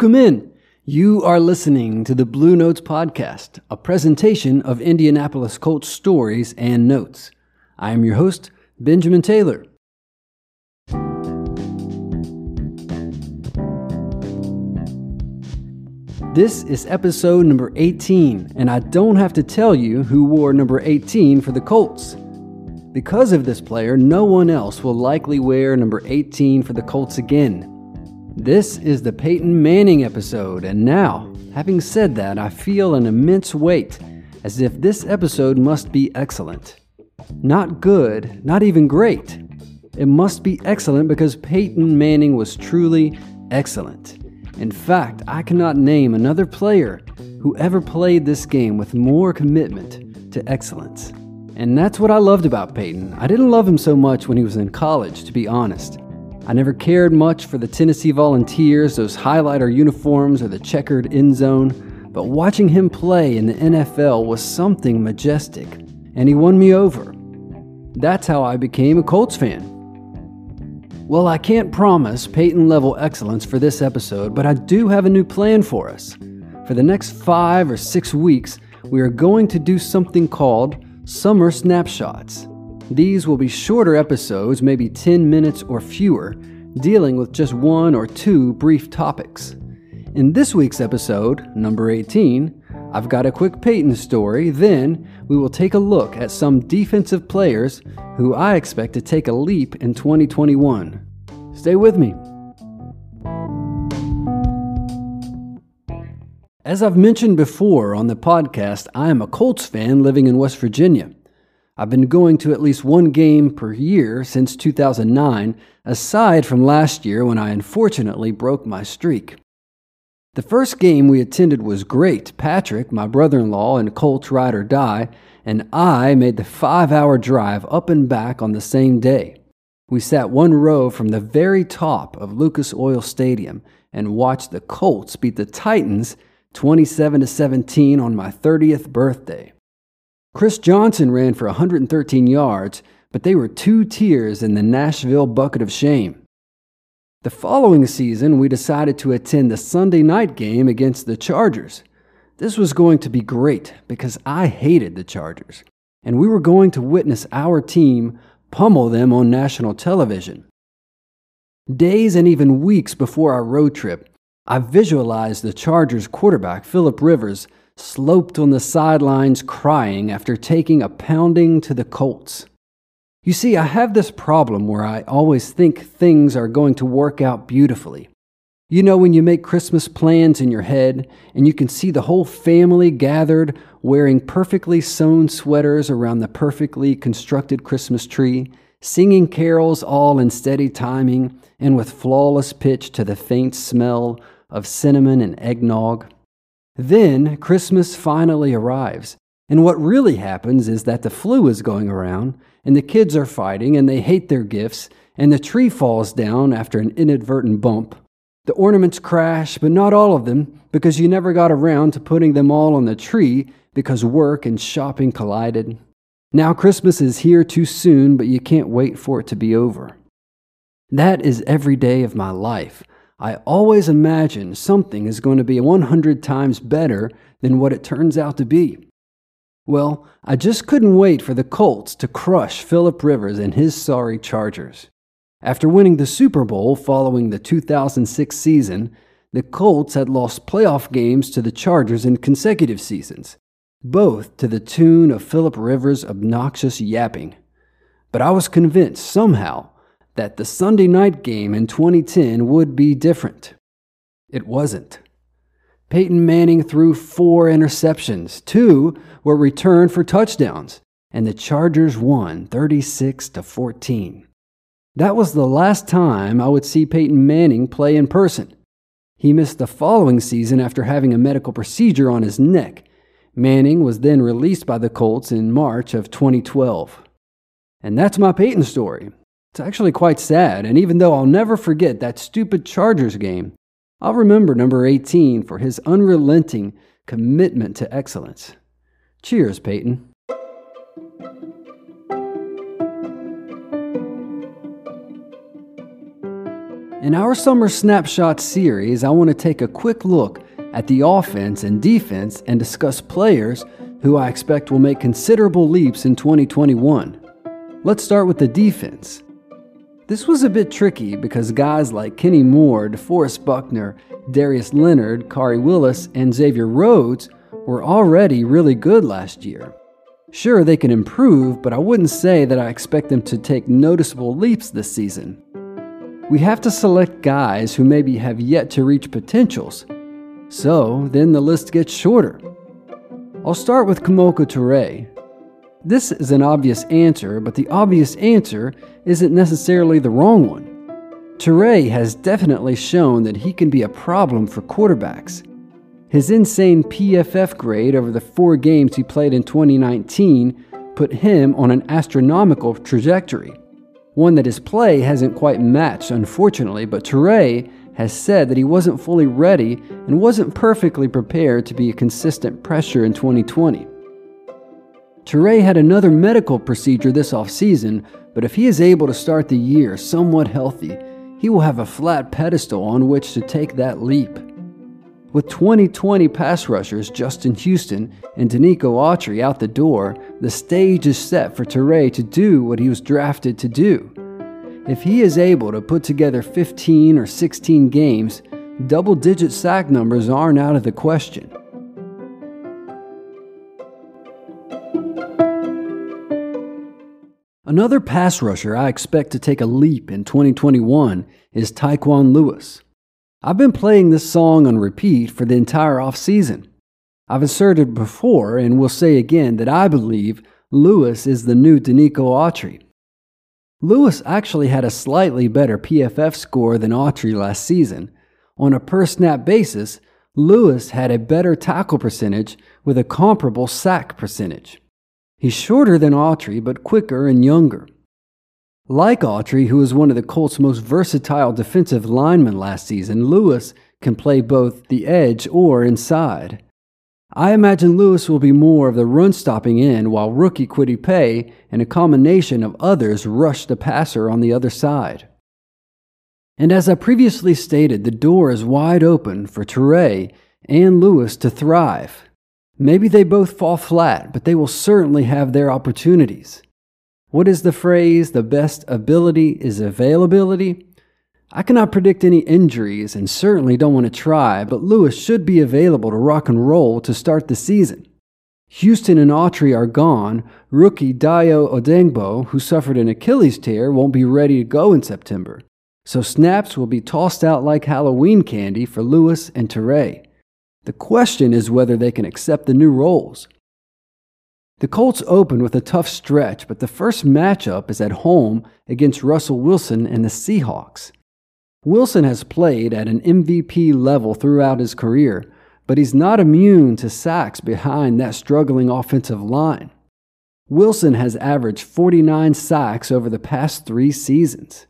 Welcome in. You are listening to the Blue Notes Podcast, a presentation of Indianapolis Colts stories and notes. I am your host, Benjamin Taylor. This is episode number 18, and I don't have to tell you who wore number 18 for the Colts. Because of this player, no one else will likely wear number 18 for the Colts again. This is the Peyton Manning episode, and now, having said that, I feel an immense weight, as if this episode must be excellent. Not good, not even great. It must be excellent because Peyton Manning was truly excellent. In fact, I cannot name another player who ever played this game with more commitment to excellence. And that's what I loved about Peyton. I didn't love him so much when he was in college, to be honest. I never cared much for the Tennessee Volunteers, those highlighter uniforms, or the checkered end zone, but watching him play in the NFL was something majestic, and he won me over. That's how I became a Colts fan. Well, I can't promise Peyton level excellence for this episode, but I do have a new plan for us. For the next five or six weeks, we are going to do something called Summer Snapshots. These will be shorter episodes, maybe 10 minutes or fewer, dealing with just one or two brief topics. In this week's episode, number 18, I've got a quick Peyton story. Then we will take a look at some defensive players who I expect to take a leap in 2021. Stay with me. As I've mentioned before on the podcast, I am a Colts fan living in West Virginia. I've been going to at least one game per year since 2009, aside from last year when I unfortunately broke my streak. The first game we attended was great. Patrick, my brother in law and Colts ride or die, and I made the five hour drive up and back on the same day. We sat one row from the very top of Lucas Oil Stadium and watched the Colts beat the Titans 27 17 on my 30th birthday. Chris Johnson ran for 113 yards, but they were two tiers in the Nashville bucket of shame. The following season, we decided to attend the Sunday night game against the Chargers. This was going to be great because I hated the Chargers, and we were going to witness our team pummel them on national television. Days and even weeks before our road trip, I visualized the Chargers quarterback, Philip Rivers, sloped on the sidelines crying after taking a pounding to the Colts. You see, I have this problem where I always think things are going to work out beautifully. You know, when you make Christmas plans in your head and you can see the whole family gathered wearing perfectly sewn sweaters around the perfectly constructed Christmas tree, singing carols all in steady timing and with flawless pitch to the faint smell of cinnamon and eggnog. Then Christmas finally arrives, and what really happens is that the flu is going around, and the kids are fighting, and they hate their gifts, and the tree falls down after an inadvertent bump. The ornaments crash, but not all of them, because you never got around to putting them all on the tree because work and shopping collided. Now Christmas is here too soon, but you can't wait for it to be over. That is every day of my life. I always imagine something is going to be 100 times better than what it turns out to be. Well, I just couldn't wait for the Colts to crush Philip Rivers and his sorry Chargers. After winning the Super Bowl following the 2006 season, the Colts had lost playoff games to the Chargers in consecutive seasons, both to the tune of Philip Rivers' obnoxious yapping. But I was convinced somehow that the Sunday night game in 2010 would be different. It wasn't. Peyton Manning threw four interceptions. Two were returned for touchdowns, and the Chargers won 36 to 14. That was the last time I would see Peyton Manning play in person. He missed the following season after having a medical procedure on his neck. Manning was then released by the Colts in March of 2012. And that's my Peyton story. It's actually quite sad, and even though I'll never forget that stupid Chargers game, I'll remember number 18 for his unrelenting commitment to excellence. Cheers, Peyton. In our Summer Snapshot series, I want to take a quick look at the offense and defense and discuss players who I expect will make considerable leaps in 2021. Let's start with the defense. This was a bit tricky because guys like Kenny Moore, DeForest Buckner, Darius Leonard, Khari Willis, and Xavier Rhodes were already really good last year. Sure, they can improve, but I wouldn't say that I expect them to take noticeable leaps this season. We have to select guys who maybe have yet to reach potentials. So, then the list gets shorter. I'll start with Kemoko Turay. This is an obvious answer, but the obvious answer isn't necessarily the wrong one. Turay has definitely shown that he can be a problem for quarterbacks. His insane PFF grade over the four games he played in 2019 put him on an astronomical trajectory. One that his play hasn't quite matched, unfortunately, but Turay has said that he wasn't fully ready and wasn't perfectly prepared to be a consistent pressure in 2020. Turay had another medical procedure this offseason, but if he is able to start the year somewhat healthy, he will have a flat pedestal on which to take that leap. With 2020 pass rushers Justin Houston and Denico Autry out the door, the stage is set for Turay to do what he was drafted to do. If he is able to put together 15 or 16 games, double digit sack numbers aren't out of the question. Another pass rusher I expect to take a leap in 2021 is Tyquan Lewis. I've been playing this song on repeat for the entire offseason. I've asserted before and will say again that I believe Lewis is the new Denico Autry. Lewis actually had a slightly better PFF score than Autry last season. On a per snap basis, Lewis had a better tackle percentage with a comparable sack percentage. He's shorter than Autry, but quicker and younger. Like Autry, who was one of the Colts' most versatile defensive linemen last season, Lewis can play both the edge or inside. I imagine Lewis will be more of the run stopping end while rookie Kwity Paye and a combination of others rush the passer on the other side. And as I previously stated, the door is wide open for Turay and Lewis to thrive. Maybe they both fall flat, but they will certainly have their opportunities. What is the phrase, the best ability is availability? I cannot predict any injuries and certainly don't want to try, but Lewis should be available to rock and roll to start the season. Houston and Autry are gone. Rookie Dayo Odeyingbo, who suffered an Achilles tear, won't be ready to go in September. So snaps will be tossed out like Halloween candy for Lewis and Turay. The question is whether they can accept the new roles. The Colts open with a tough stretch, but the first matchup is at home against Russell Wilson and the Seahawks. Wilson has played at an MVP level throughout his career, but he's not immune to sacks behind that struggling offensive line. Wilson has averaged 49 sacks over the past three seasons.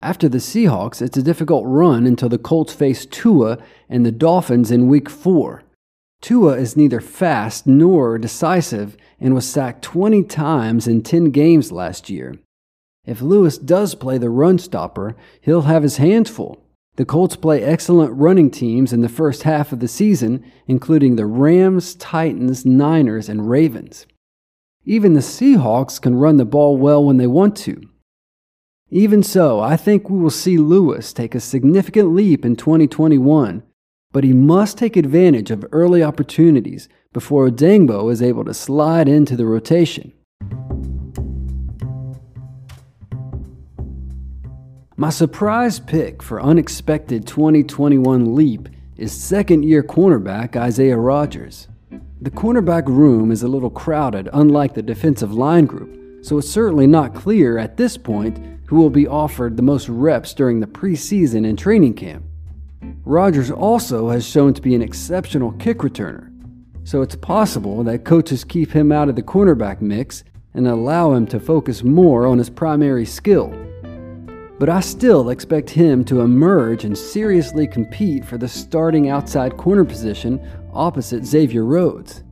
After the Seahawks, it's a difficult run until the Colts face Tua and the Dolphins in Week 4. Tua is neither fast nor decisive and was sacked 20 times in 10 games last year. If Lewis does play the run stopper, he'll have his hands full. The Colts play excellent running teams in the first half of the season, including the Rams, Titans, Niners, and Ravens. Even the Seahawks can run the ball well when they want to. Even so, I think we will see Lewis take a significant leap in 2021 but he must take advantage of early opportunities before Odeyingbo is able to slide into the rotation. My surprise pick for unexpected 2021 leap is second year cornerback Isaiah Rodgers. The cornerback room is a little crowded, unlike the defensive line group, so it's certainly not clear at this point who will be offered the most reps during the preseason and training camp. Rodgers also has shown to be an exceptional kick returner, so it's possible that coaches keep him out of the cornerback mix and allow him to focus more on his primary skill. But I still expect him to emerge and seriously compete for the starting outside corner position opposite Xavier Rhodes.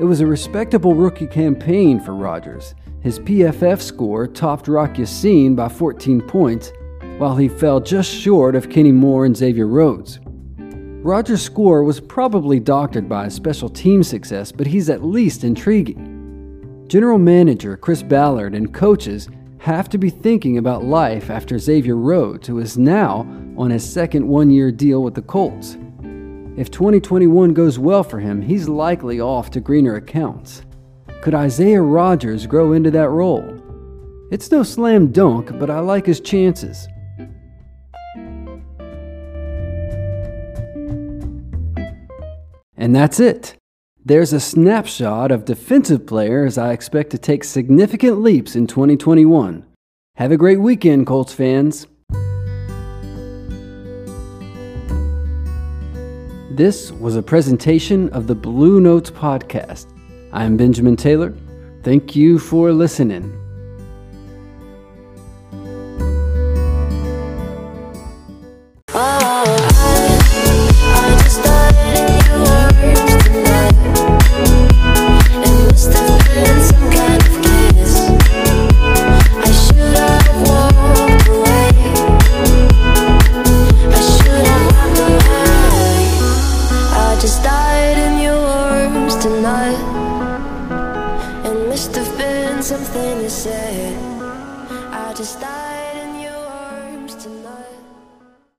It was a respectable rookie campaign for Rodgers. His PFF score topped Rock Ya-Sin by 14 points, while he fell just short of Kenny Moore and Xavier Rhodes. Rodgers' score was probably doctored by his special team success, but he's at least intriguing. General manager Chris Ballard and coaches have to be thinking about life after Xavier Rhodes, who is now on his second one year deal with the Colts. If 2021 goes well for him, he's likely off to greener accounts. Could Isaiah Rodgers grow into that role? It's no slam dunk, but I like his chances. And that's it. There's a snapshot of defensive players I expect to take significant leaps in 2021. Have a great weekend, Colts fans. This was a presentation of the Blue Notes Podcast. I'm Benjamin Taylor. Thank you for listening.